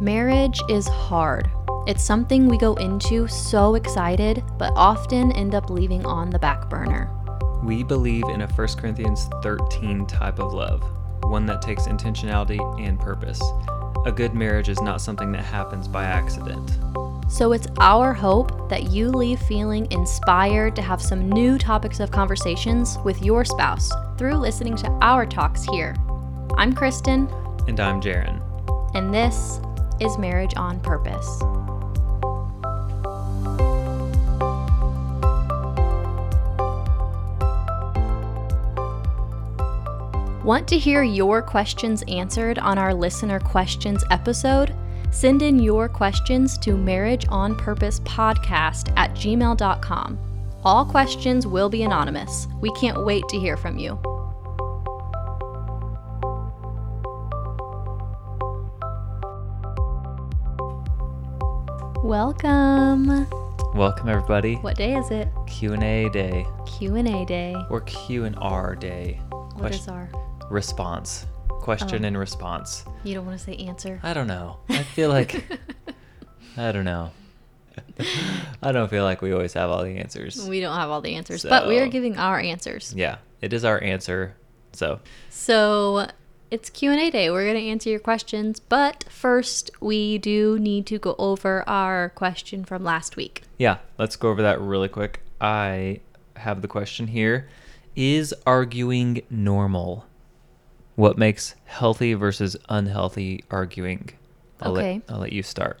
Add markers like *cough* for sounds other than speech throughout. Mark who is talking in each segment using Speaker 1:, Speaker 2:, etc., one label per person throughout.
Speaker 1: Marriage is hard. It's something we go into so excited, but often end up leaving on the back burner.
Speaker 2: We believe in a 1 Corinthians 13 type of love, one that takes intentionality and purpose. A good marriage is not something that happens by accident.
Speaker 1: So it's our hope that you leave feeling inspired to have some new topics of conversations with your spouse through listening to our talks here. I'm Kristen,
Speaker 2: And I'm Jaren.
Speaker 1: and this is Marriage on Purpose. Want to hear your questions answered on our listener questions episode? Send in your questions to marriageonpurposepodcast at gmail.com. All questions will be anonymous. We can't wait to hear from you. Welcome.
Speaker 2: Welcome everybody.
Speaker 1: What day is it?
Speaker 2: Q&A day
Speaker 1: Q&A day.
Speaker 2: or Q&R day.
Speaker 1: What is our
Speaker 2: response. Question
Speaker 1: Oh.
Speaker 2: and response.
Speaker 1: You don't want to say answer?
Speaker 2: I don't know. I feel like *laughs* I don't know. *laughs* I don't feel like we always have all the answers.
Speaker 1: We don't have all the answers, but we are giving our answers.
Speaker 2: Yeah, it is our answer. So,
Speaker 1: So it's Q&A day. We're going to answer your questions, but first we do need to go over our question from last week.
Speaker 2: yeah, let's go over that really quick. I have the question here. Is arguing normal? What makes healthy versus unhealthy arguing? I'll
Speaker 1: Okay.
Speaker 2: Let, I'll let you start.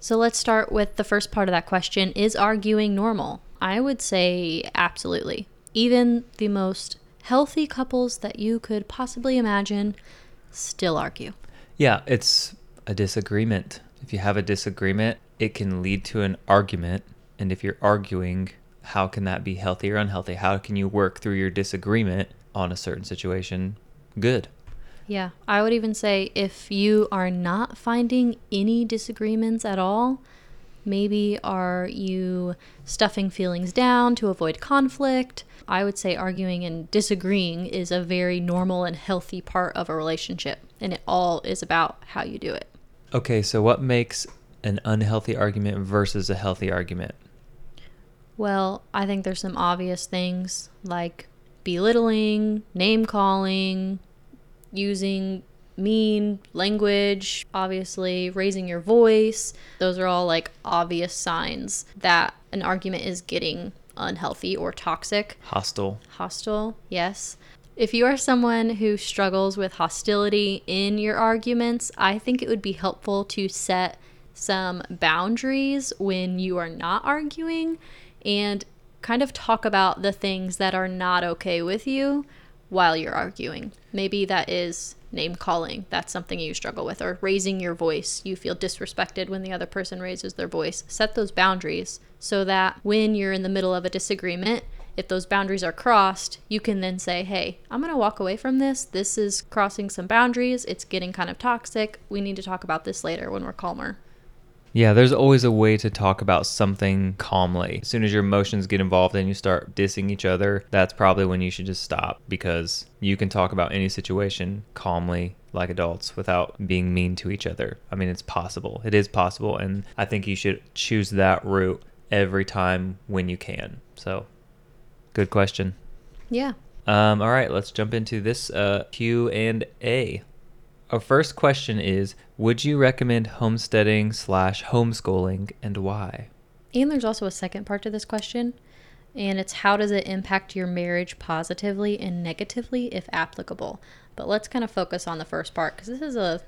Speaker 1: So let's start with the first part of that question. Is arguing normal? I would say absolutely. Even the most healthy couples that you could possibly imagine still argue.
Speaker 2: Yeah, it's a disagreement. If you have a disagreement, it can lead to an argument. And if you're arguing, how can that be healthy or unhealthy? How can you work through your disagreement on a certain situation? Good.
Speaker 1: Yeah, I would even say if you are not finding any disagreements at all, maybe are you stuffing feelings down to avoid conflict? I would say arguing and disagreeing is a very normal and healthy part of a relationship, and it all is about how you do it.
Speaker 2: Okay, so what makes an unhealthy argument versus a healthy argument?
Speaker 1: Well, I think there's some obvious things like belittling, name calling, using mean language, obviously, raising your voice. Those are all like obvious signs that an argument is getting unhealthy or toxic.
Speaker 2: Hostile.
Speaker 1: Hostile, yes. If you are someone who struggles with hostility in your arguments, I think it would be helpful to set some boundaries when you are not arguing and kind of talk about the things that are not okay with you while you're arguing. Maybe that is name calling. That's something you struggle with, or raising your voice. You feel disrespected when the other person raises their voice. Set those boundaries so that when you're in the middle of a disagreement, if those boundaries are crossed, you can then say, Hey, I'm going to walk away from this. This is crossing some boundaries. It's getting kind of toxic. We need to talk about this later when we're calmer.
Speaker 2: Yeah, there's always a way to talk about something calmly. As soon as your emotions get involved and you start dissing each other, that's probably when you should just stop because you can talk about any situation calmly like adults without being mean to each other. I mean, it's possible. It is possible. And I think you should choose that route every time when you can. So, good question.
Speaker 1: Yeah.
Speaker 2: Um, all right, let's jump into this uh, Q and A. Our first question is: Would you recommend homesteading slash homeschooling, and why?
Speaker 1: And there's also a second part to this question, and it's how does it impact your marriage positively and negatively if applicable? But let's kind of focus on the first part because this is a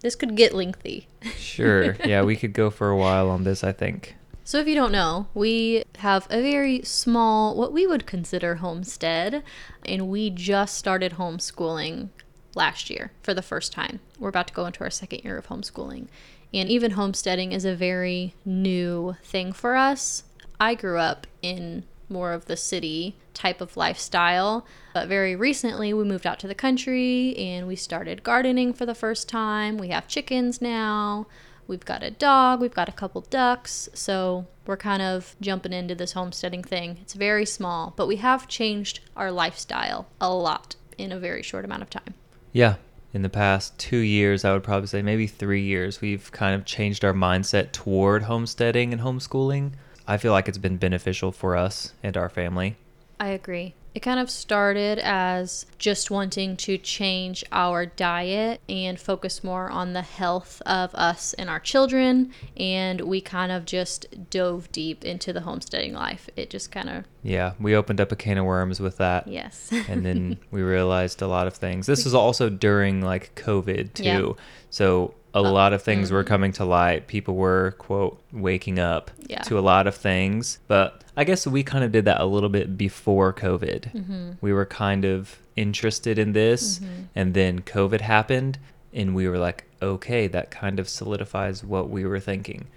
Speaker 1: this could get lengthy. *laughs*
Speaker 2: Sure. yeah, we could go for a while on this. I think.
Speaker 1: So, if you don't know, we have a very small, what we would consider homestead, and we just started homeschooling last year for the first time. We're about to go into our second year of homeschooling. And even homesteading is a very new thing for us. I grew up in more of the city type of lifestyle, but very recently we moved out to the country and we started gardening for the first time. We have chickens now. We've got a dog, we've got a couple ducks, so we're kind of jumping into this homesteading thing. It's very small, but we have changed our lifestyle a lot in a very short amount of time.
Speaker 2: Yeah, in the past two years, I would probably say maybe three years, we've kind of changed our mindset toward homesteading and homeschooling. I feel like it's been beneficial for us and our family.
Speaker 1: I agree. It kind of started as just wanting to change our diet and focus more on the health of us and our children. And we kind of just dove deep into the homesteading life. It just kind of.
Speaker 2: Yeah, we opened up a can of worms with that.
Speaker 1: Yes.
Speaker 2: and then *laughs* we realized a lot of things. This was also during like COVID too. Yeah. So a uh, lot of things mm-hmm. were coming to light. People were, quote, waking up yeah. to a lot of things. But I guess we kind of did that a little bit before COVID. Mm-hmm. We were kind of interested in this, mm-hmm. and then COVID happened, and we were like, okay, that kind of solidifies what we were thinking.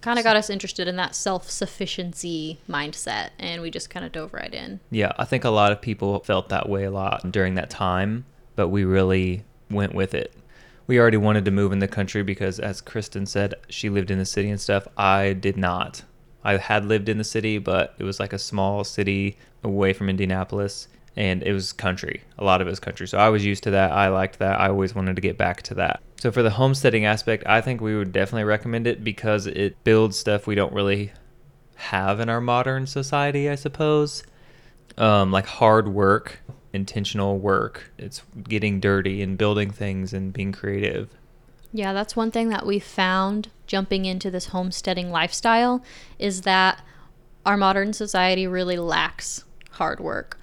Speaker 1: Kind of got us interested in that self sufficiency mindset, and we just kind of dove right in.
Speaker 2: Yeah, I think a lot of people felt that way a lot during that time, but we really went with it we already wanted to move in the country because, as Kristen said, she lived in the city and stuff. I did not. I had lived in the city, but it was like a small city away from Indianapolis, and it was country. A lot of it was country. So I was used to that. I liked that. I always wanted to get back to that. So for the homesteading aspect, I think we would definitely recommend it because it builds stuff we don't really have in our modern society, I suppose. Um, like hard work intentional work. It's getting dirty and building things and being creative.
Speaker 1: Yeah, that's one thing that we found jumping into this homesteading lifestyle is that our modern society really lacks hard work.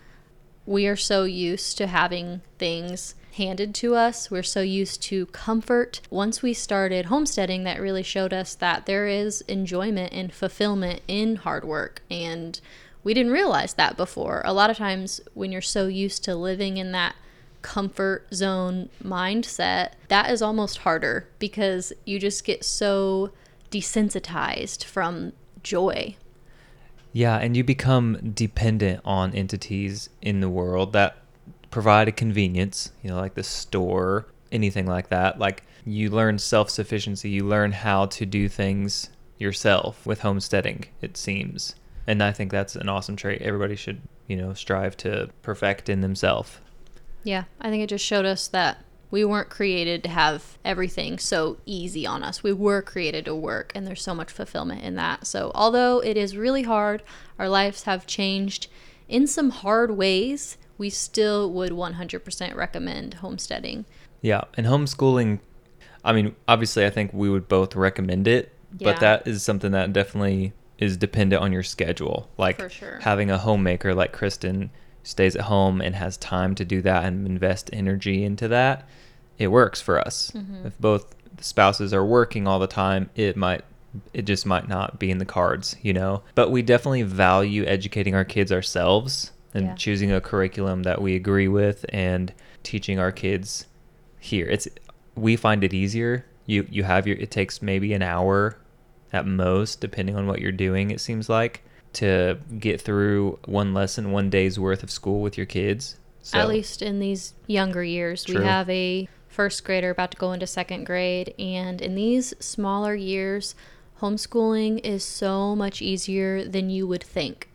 Speaker 1: We are so used to having things handed to us. We're so used to comfort. Once we started homesteading, that really showed us that there is enjoyment and fulfillment in hard work. And we didn't realize that before. A lot of times, when you're so used to living in that comfort zone mindset, that is almost harder because you just get so desensitized from joy.
Speaker 2: Yeah, and you become dependent on entities in the world that provide a convenience, you know, like the store, anything like that. Like you learn self sufficiency, you learn how to do things yourself with homesteading, it seems and I think that's an awesome trait. Everybody should, you know, strive to perfect in themselves.
Speaker 1: Yeah, I think it just showed us that we weren't created to have everything so easy on us. We were created to work, and there's so much fulfillment in that. So, although it is really hard, our lives have changed in some hard ways, we still would 100% recommend homesteading.
Speaker 2: Yeah, and homeschooling, I mean, obviously, I think we would both recommend it, yeah. but that is something that definitely is dependent on your schedule. Like
Speaker 1: sure.
Speaker 2: having a homemaker like Kristen stays at home and has time to do that and invest energy into that, it works for us. Mm-hmm. If both spouses are working all the time, it might it just might not be in the cards, you know. But we definitely value educating our kids ourselves and yeah. choosing a curriculum that we agree with and teaching our kids here. It's we find it easier. You you have your it takes maybe an hour at most, depending on what you're doing, it seems like, to get through one lesson, one day's worth of school with your kids.
Speaker 1: So. At least in these younger years, True. we have a first grader about to go into second grade. And in these smaller years, homeschooling is so much easier than you would think.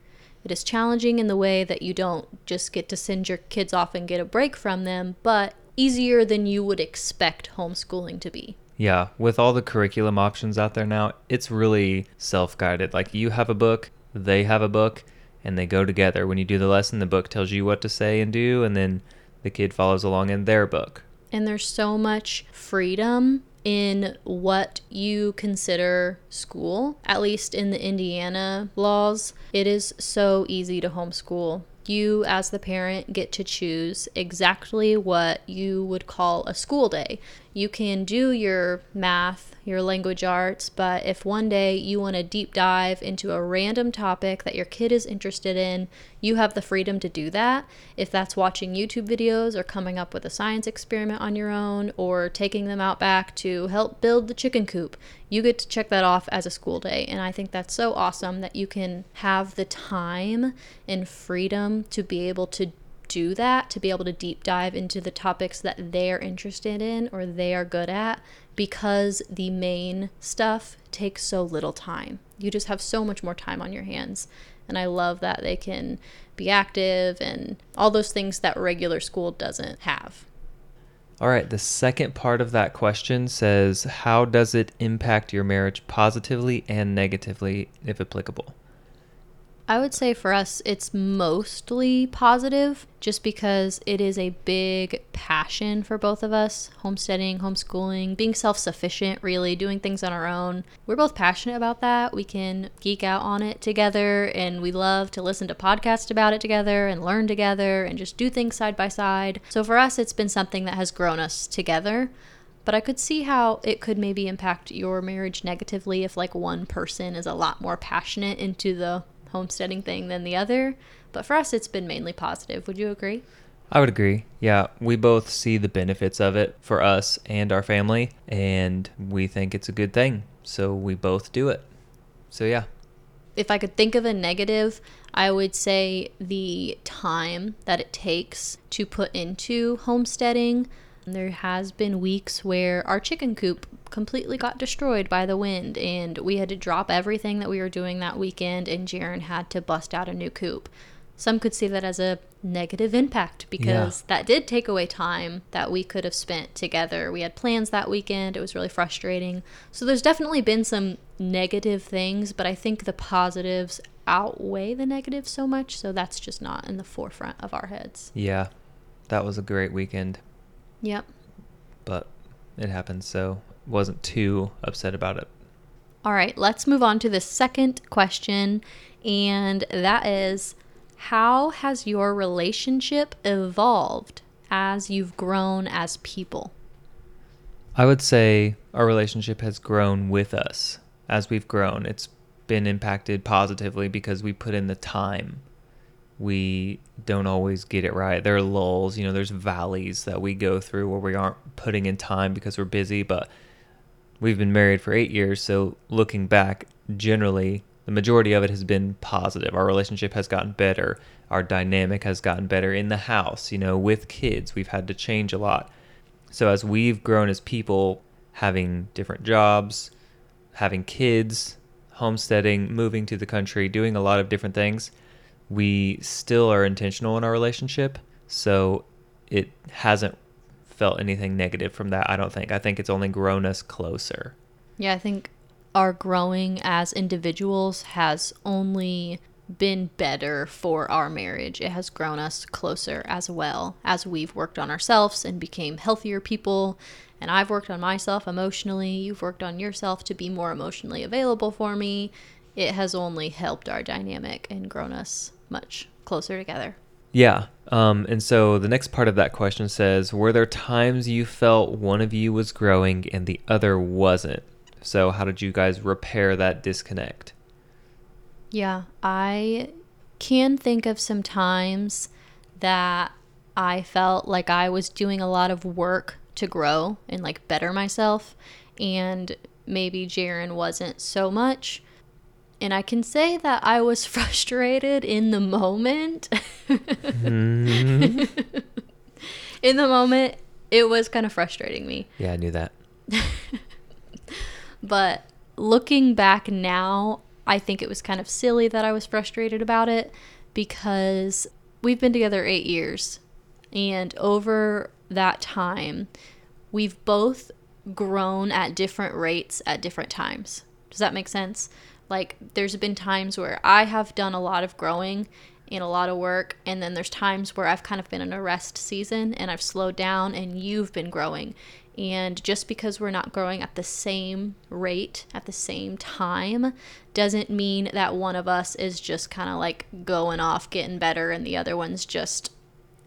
Speaker 1: It is challenging in the way that you don't just get to send your kids off and get a break from them, but easier than you would expect homeschooling to be.
Speaker 2: Yeah, with all the curriculum options out there now, it's really self guided. Like you have a book, they have a book, and they go together. When you do the lesson, the book tells you what to say and do, and then the kid follows along in their book.
Speaker 1: And there's so much freedom in what you consider school, at least in the Indiana laws. It is so easy to homeschool you as the parent get to choose exactly what you would call a school day. You can do your math, your language arts, but if one day you want to deep dive into a random topic that your kid is interested in, you have the freedom to do that. If that's watching YouTube videos or coming up with a science experiment on your own or taking them out back to help build the chicken coop, you get to check that off as a school day. And I think that's so awesome that you can have the time and freedom to be able to do that, to be able to deep dive into the topics that they're interested in or they are good at, because the main stuff takes so little time. You just have so much more time on your hands. And I love that they can be active and all those things that regular school doesn't have.
Speaker 2: All right, the second part of that question says how does it impact your marriage positively and negatively if applicable?
Speaker 1: I would say for us, it's mostly positive just because it is a big passion for both of us homesteading, homeschooling, being self sufficient, really doing things on our own. We're both passionate about that. We can geek out on it together, and we love to listen to podcasts about it together and learn together and just do things side by side. So for us, it's been something that has grown us together but I could see how it could maybe impact your marriage negatively if like one person is a lot more passionate into the homesteading thing than the other. But for us, it's been mainly positive. Would you agree?
Speaker 2: I would agree. Yeah, we both see the benefits of it for us and our family, and we think it's a good thing. So we both do it. So, yeah.
Speaker 1: If I could think of a negative, I would say the time that it takes to put into homesteading. There has been weeks where our chicken coop completely got destroyed by the wind and we had to drop everything that we were doing that weekend and Jaron had to bust out a new coop. Some could see that as a negative impact because yeah. that did take away time that we could have spent together. We had plans that weekend. It was really frustrating. So there's definitely been some negative things, but I think the positives outweigh the negatives so much, so that's just not in the forefront of our heads.
Speaker 2: Yeah. That was a great weekend.
Speaker 1: Yep.
Speaker 2: But it happened, so wasn't too upset about it.
Speaker 1: All right, let's move on to the second question, and that is How has your relationship evolved as you've grown as people?
Speaker 2: I would say our relationship has grown with us as we've grown. It's been impacted positively because we put in the time. We don't always get it right. There are lulls, you know, there's valleys that we go through where we aren't putting in time because we're busy, but we've been married for eight years, so looking back, generally, the majority of it has been positive. Our relationship has gotten better. Our dynamic has gotten better in the house, you know, with kids. We've had to change a lot. So as we've grown as people, having different jobs, having kids, homesteading, moving to the country, doing a lot of different things, we still are intentional in our relationship. So it hasn't felt anything negative from that. I don't think. I think it's only grown us closer.
Speaker 1: Yeah, I think our growing as individuals has only been better for our marriage. It has grown us closer as well as we've worked on ourselves and became healthier people. And I've worked on myself emotionally. You've worked on yourself to be more emotionally available for me. It has only helped our dynamic and grown us much closer together.
Speaker 2: Yeah. Um, and so the next part of that question says, Were there times you felt one of you was growing and the other wasn't? So, how did you guys repair that disconnect?
Speaker 1: Yeah, I can think of some times that I felt like I was doing a lot of work to grow and like better myself, and maybe Jaron wasn't so much. And I can say that I was *laughs* frustrated in the moment. mm-hmm. in the moment, it was kind of frustrating me.
Speaker 2: Yeah, I knew that. *laughs*
Speaker 1: but looking back now, I think it was kind of silly that I was frustrated about it because we've been together eight years. And over that time, we've both grown at different rates at different times. Does that make sense? Like, there's been times where I have done a lot of growing and a lot of work, and then there's times where I've kind of been in a rest season and I've slowed down, and you've been growing. And just because we're not growing at the same rate at the same time doesn't mean that one of us is just kind of like going off, getting better, and the other one's just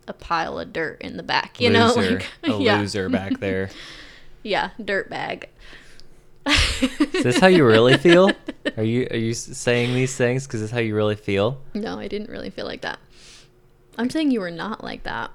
Speaker 1: a pile of dirt in the back, you
Speaker 2: loser,
Speaker 1: know?
Speaker 2: Like, a *laughs* yeah. loser back there. *laughs*
Speaker 1: yeah, dirt bag. *laughs*
Speaker 2: Is this how you really feel? Are you are you saying these things because it's how you really feel?
Speaker 1: No, I didn't really feel like that. I'm saying you were not like that.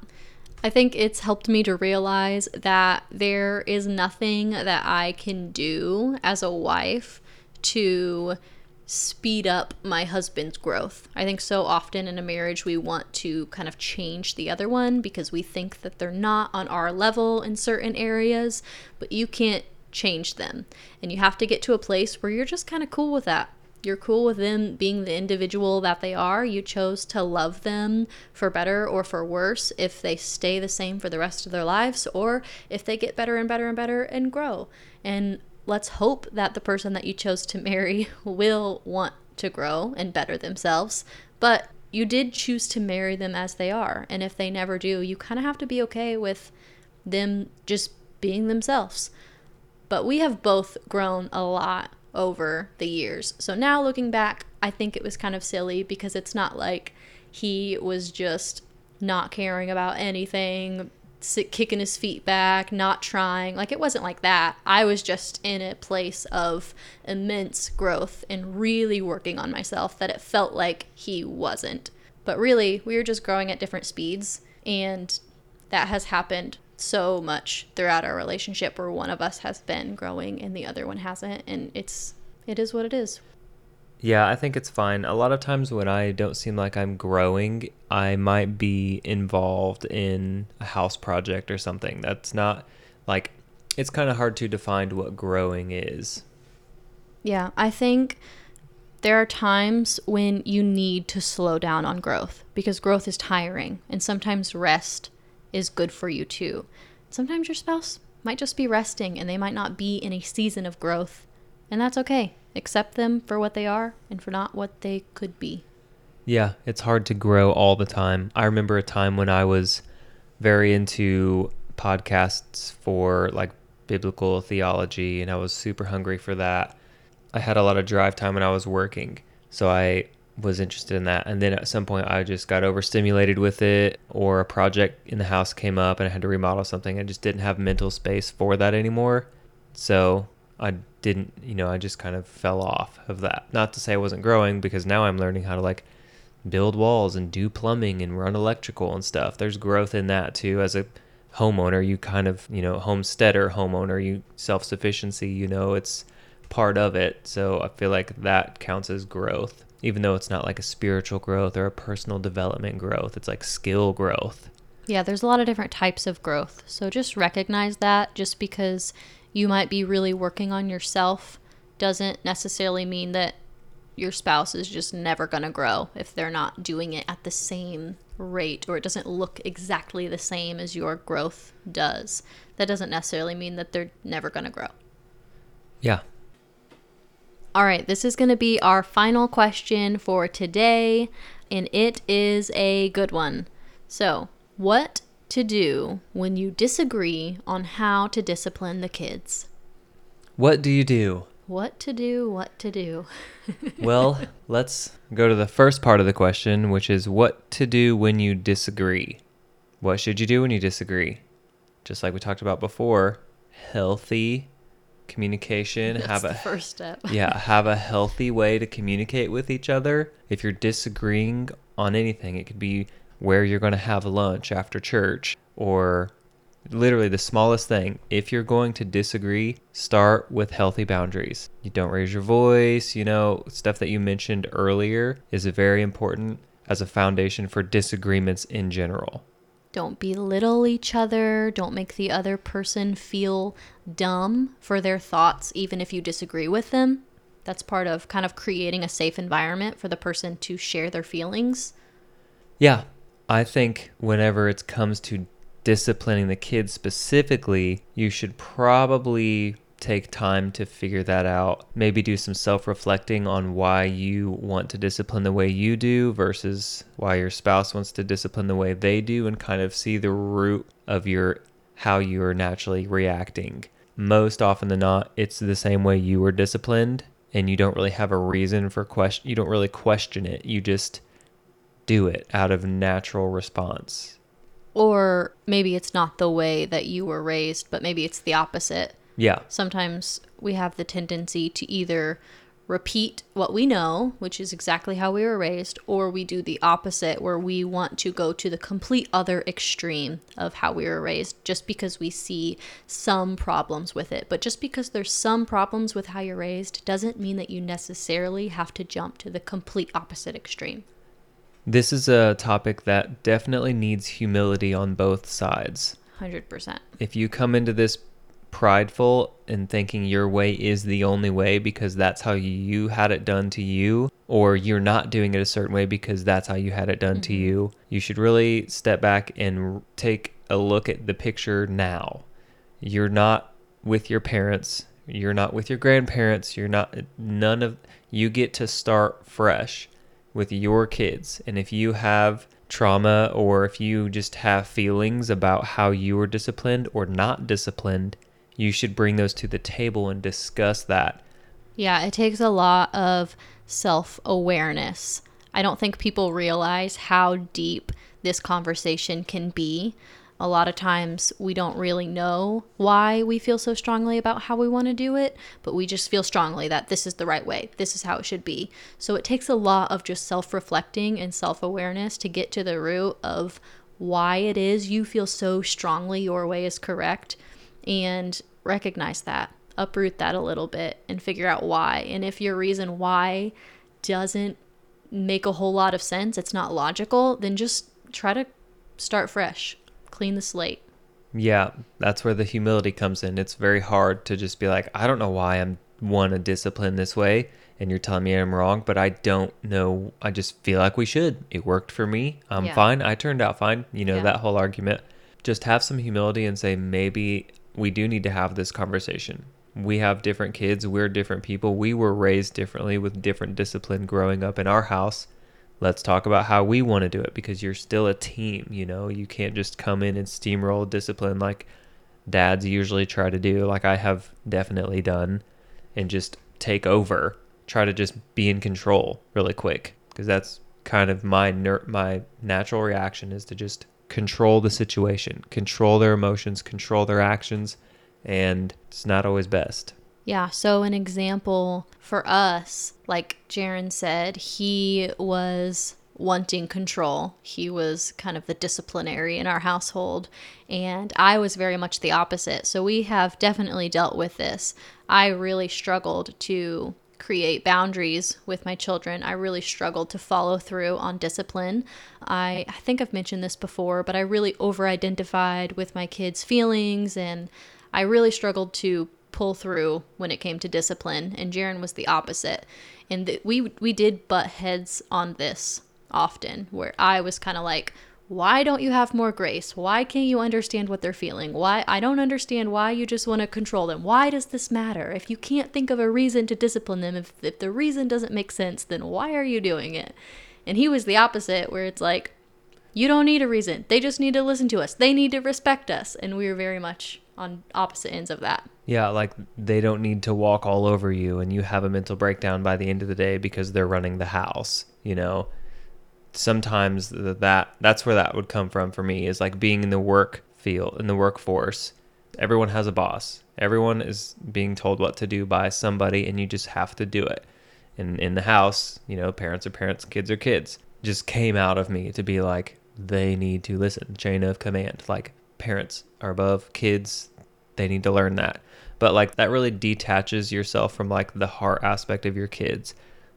Speaker 1: I think it's helped me to realize that there is nothing that I can do as a wife to speed up my husband's growth. I think so often in a marriage we want to kind of change the other one because we think that they're not on our level in certain areas, but you can't change them. And you have to get to a place where you're just kind of cool with that. you're cool with them being the individual that they are. You chose to love them for better or for worse if they stay the same for the rest of their lives or if they get better and better and better and grow. And let's hope that the person that you chose to *laughs* marry will want to grow and better themselves. But you did choose to marry them as they are. And if they never do, you kind of have to be okay with them just being themselves. But we have both grown a lot over the years. So now looking back, I think it was kind of silly because it's not like he was just not caring about anything, kicking his feet back, not trying. Like it wasn't like that. I was just in a place of immense growth and really working on myself that it felt like he wasn't. But really, we were just growing at different speeds and that has happened so much throughout our relationship where one of us has been growing and the other one hasn't and it's it is what it is.
Speaker 2: Yeah i think it's fine. A lot of times when i don't seem like i'm growing i might be involved in a house project or something. That's not like it's kind of hard to define what growing is.
Speaker 1: Yeah i think there are times when you need to slow down on growth because growth is tiring and sometimes rest is good for you too. Sometimes your spouse might just be resting and they might not be in a season of growth, and that's okay. Accept them for what they are and for not what they could be.
Speaker 2: Yeah, it's hard to grow all the time. I remember a time when I was very into podcasts for like biblical theology and I was super hungry for that. I had a lot of drive time when I was working. So I was interested in that. And then at some point, I just got overstimulated with it, or a project in the house came up and I had to remodel something. I just didn't have mental space for that anymore. So I didn't, you know, I just kind of fell off of that. Not to say I wasn't growing, because now I'm learning how to like build walls and do plumbing and run electrical and stuff. There's growth in that too. As a homeowner, you kind of, you know, homesteader, homeowner, you self sufficiency, you know, it's part of it. So I feel like that counts as growth even though it's not like a spiritual growth or a personal development growth, it's like skill growth.
Speaker 1: Yeah, there's a lot of different types of growth. So just recognize that just because you might be really working on yourself doesn't necessarily mean that your spouse is just never going to grow if they're not doing it at the same rate or it doesn't look exactly the same as your growth does. That doesn't necessarily mean that they're never going to grow.
Speaker 2: Yeah,
Speaker 1: all right, this is going to be our final question for today, and it is a good one. So, what to do when you disagree on how to discipline the kids?
Speaker 2: What do you do?
Speaker 1: What to do, what to do. *laughs*
Speaker 2: well, let's go to the first part of the question, which is what to do when you disagree. What should you do when you disagree? Just like we talked about before, healthy communication
Speaker 1: That's
Speaker 2: have
Speaker 1: the
Speaker 2: a
Speaker 1: first step. *laughs*
Speaker 2: Yeah have a healthy way to communicate with each other. If you're disagreeing on anything it could be where you're going to have lunch after church or literally the smallest thing. If you're going to disagree start with healthy boundaries. You don't raise your voice you know stuff that you mentioned earlier is very important as a foundation for disagreements in general
Speaker 1: don't belittle each other. Don't make the other person feel dumb for their thoughts, even if you disagree with them. That's part of kind of creating a safe environment for the person to share their feelings.
Speaker 2: Yeah. I think whenever it comes to disciplining the kids specifically, you should probably take time to figure that out. Maybe do some self reflecting on why you want to discipline the way you do versus why your spouse wants to discipline the way they do and kind of see the root of your how you are naturally reacting. Most often than not, it's the same way you were disciplined and you don't really have a reason for question you don't really question it. You just do it out of natural response.
Speaker 1: Or maybe it's not the way that you were raised, but maybe it's the opposite
Speaker 2: yeah.
Speaker 1: Sometimes we have the tendency to either repeat what we know, which is exactly how we were raised, or we do the opposite where we want to go to the complete other extreme of how we were raised just because we see some problems with it. But just because there's some problems with how you're raised doesn't mean that you necessarily have to jump to the complete opposite extreme.
Speaker 2: This is a topic that definitely needs humility on both sides.
Speaker 1: 100%.
Speaker 2: If you come into this prideful and thinking your way is the only way because that's how you had it done to you, or you're not doing it a certain way because that's how you had it done to mm-hmm. you. You should really step back and take a look at the picture now. You're not with your parents, you're not with your grandparents, you're not, none of, you get to start fresh with your kids. And if you have trauma or if you just have feelings about how you were disciplined or not disciplined, you should bring those to the table and discuss that.
Speaker 1: Yeah, it takes a lot of self awareness. I don't think people realize how deep this conversation can be. A lot of times we don't really know why we feel so strongly about how we want to do it, but we just feel strongly that this is the right way. This is how it should be. So it takes a lot of just self reflecting and self awareness to get to the root of why it is you feel so strongly your way is correct and recognize that, uproot that a little bit and figure out why. And if your reason why doesn't make a whole lot of sense, it's not logical, then just try to start fresh clean the slate.
Speaker 2: Yeah, that's where the humility comes in. It's very hard to just be like, I don't know why I'm one a discipline this way, and you're telling me I'm wrong, but I don't know. I just feel like we should. It worked for me. I'm yeah. fine. I turned out fine. You know, yeah. that whole argument. Just have some humility and say, maybe we do need to have this conversation. We have different kids. We're different people. We were raised differently with different discipline growing up in our house let's talk about how we want to do it because you're still a team you know you can't just come in and steamroll discipline like dads usually try to do like i have definitely done and just take over try to just be in control really quick because that's kind of my ner- my natural reaction is to just control the situation control their emotions control their actions and it's not always best
Speaker 1: yeah, so an example for us, like Jaron said, he was wanting control. He was kind of the disciplinary in our household, and I was very much the opposite. So we have definitely dealt with this. I really struggled to create boundaries with my children. I really struggled to follow through on discipline. I, I think I've mentioned this before, but I really over identified with my kids' feelings and I really struggled to pull through when it came to discipline, and Jaron was the opposite. And th- we we did butt heads on this often, where I was kind of like, "Why don't you have more grace? Why can't you understand what they're feeling? Why I don't understand why you just want to control them. Why does this matter? If you can't think of a reason to discipline them, if if the reason doesn't make sense, then why are you doing it?" And he was the opposite, where it's like, "You don't need a reason. They just need to listen to us. They need to respect us." And we were very much on opposite ends of that.
Speaker 2: Yeah, like they don't need to walk all over you and you have a mental breakdown by the end of the day because they're running the house, you know. Sometimes that that's where that would come from for me is like being in the work field in the workforce. Everyone has a boss. Everyone is being told what to do by somebody and you just have to do it. And in the house, you know, parents are parents, kids are kids. Just came out of me to be like they need to listen. Chain of command. Like parents are above kids they need to learn that. But like that really detaches yourself from like the heart aspect of your kids,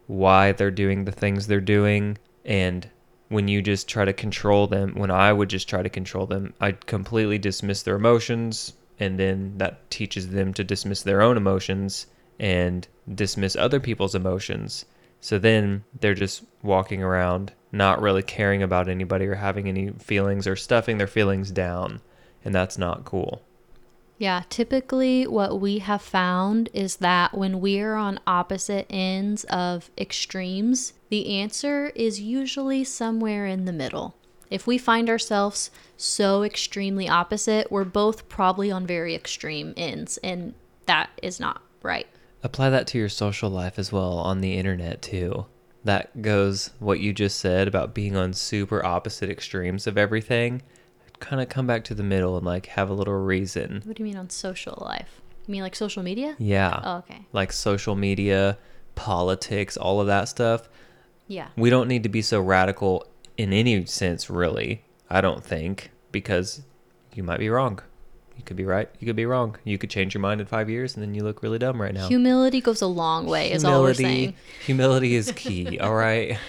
Speaker 2: why they're doing the things they're doing. And when you just try to control them, when I would just try to control them, I'd completely dismiss their emotions. And then that teaches them to dismiss their own emotions and dismiss other people's emotions. So then they're just walking around not really caring about anybody or having any feelings or stuffing their feelings down. And that's not cool.
Speaker 1: Yeah, typically what we have found is that when we are on opposite ends of extremes, the answer is usually somewhere in the middle. If we find ourselves so extremely opposite, we're both probably on very extreme ends, and that is not right.
Speaker 2: Apply that to your social life as well on the internet, too. That goes what you just said about being on super opposite extremes of everything kind of come back to the middle and like have a little reason.
Speaker 1: What do you mean on social life? You mean like social media?
Speaker 2: Yeah.
Speaker 1: Oh, okay.
Speaker 2: Like social media, politics, all of that stuff.
Speaker 1: Yeah.
Speaker 2: We don't need to be so radical in any sense, really. I don't think, because you might be wrong. You could be right. You could be wrong. You could change your mind in five years, and then you look really dumb right now.
Speaker 1: Humility goes a long way. Humility, is all we're saying.
Speaker 2: Humility is key. all right. *laughs*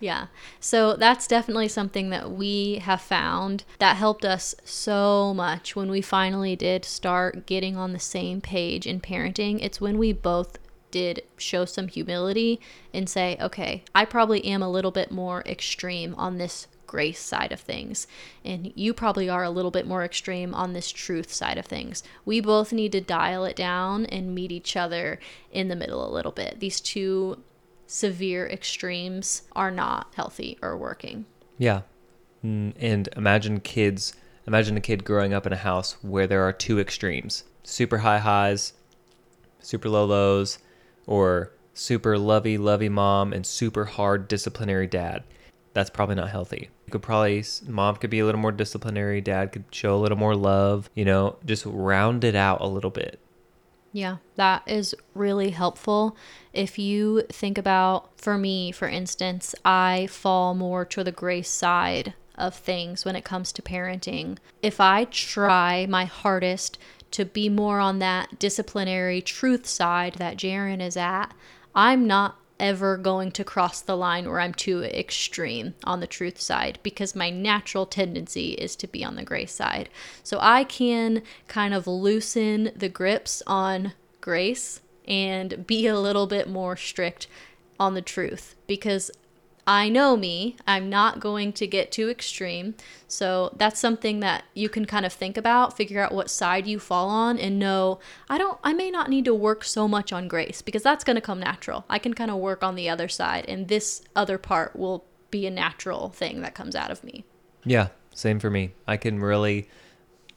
Speaker 1: Yeah. So that's definitely something that we have found that helped us so much when we finally did start getting on the same page in parenting. It's when we both did show some humility and say, okay, I probably am a little bit more extreme on this grace side of things. And you probably are a little bit more extreme on this truth side of things. We both need to dial it down and meet each other in the middle a little bit. These two severe extremes are not healthy or working.
Speaker 2: Yeah. Mm, And imagine kids, imagine a kid growing up in a house where there are two extremes super high highs, super low lows, or super lovey, lovey mom and super hard disciplinary dad. That's probably not healthy. You could probably, mom could be a little more disciplinary, dad could show a little more love, you know, just round it out a little bit.
Speaker 1: Yeah, that is really helpful. If you think about, for me, for instance, I fall more to the grace side of things when it comes to parenting. If I try my hardest to be more on that disciplinary truth side that Jaren is at, I'm not ever going to cross the line where I'm too extreme on the truth side because my natural tendency is to be on the grace side. So I can kind of loosen the grips on grace and be a little bit more strict on the truth because I know me, I'm not going to get too extreme. So that's something that you can kind of think about, figure out what side you fall on and know I don't I may not need to work so much on grace because that's going to come natural. I can kind of work on the other side and this other part will be a natural thing that comes out of me.
Speaker 2: Yeah, same for me. I can really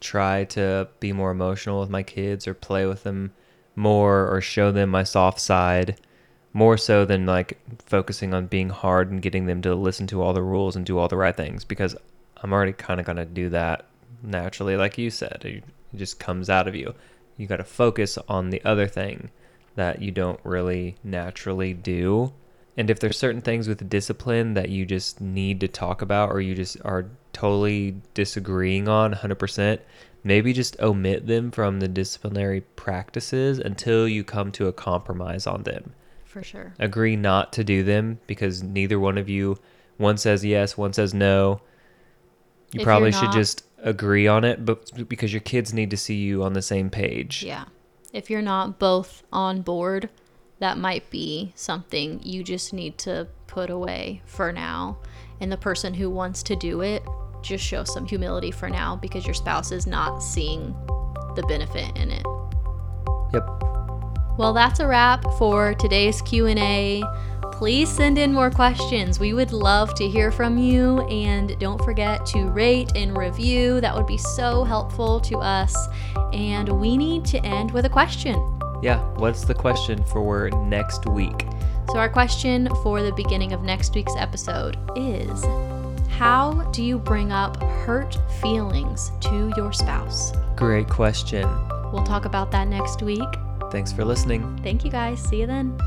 Speaker 2: try to be more emotional with my kids or play with them more or show them my soft side more so than like focusing on being hard and getting them to listen to all the rules and do all the right things because I'm already kind of going to do that naturally like you said. It just comes out of you. You got to focus on the other thing that you don't really naturally do. And if there's certain things with discipline that you just need to talk about or you just are totally disagreeing on 100%, maybe just omit them from the disciplinary practices until you come to a compromise on them.
Speaker 1: For sure.
Speaker 2: Agree not to do them because neither one of you, one says yes, one says no. You
Speaker 1: If
Speaker 2: probably
Speaker 1: you're
Speaker 2: should
Speaker 1: not-
Speaker 2: just agree on it, but because your kids need to see you on the same page.
Speaker 1: Yeah. If you're not both on board, that might be something you just need to put away for now. And the person who wants to do it, just show some humility for now because your spouse is not seeing the benefit in it.
Speaker 2: Yep.
Speaker 1: Well, that's a wrap for today's Q&A. Please send in more questions. We would love to hear from you and don't forget to rate and review. That would be so helpful to us. And we need to end with a question.
Speaker 2: Yeah. What's the question for next week?
Speaker 1: So, our question for the beginning of next week's episode is How do you bring up hurt feelings to your spouse?
Speaker 2: Great question.
Speaker 1: We'll talk about that next week.
Speaker 2: Thanks for listening.
Speaker 1: Thank you guys. See you then.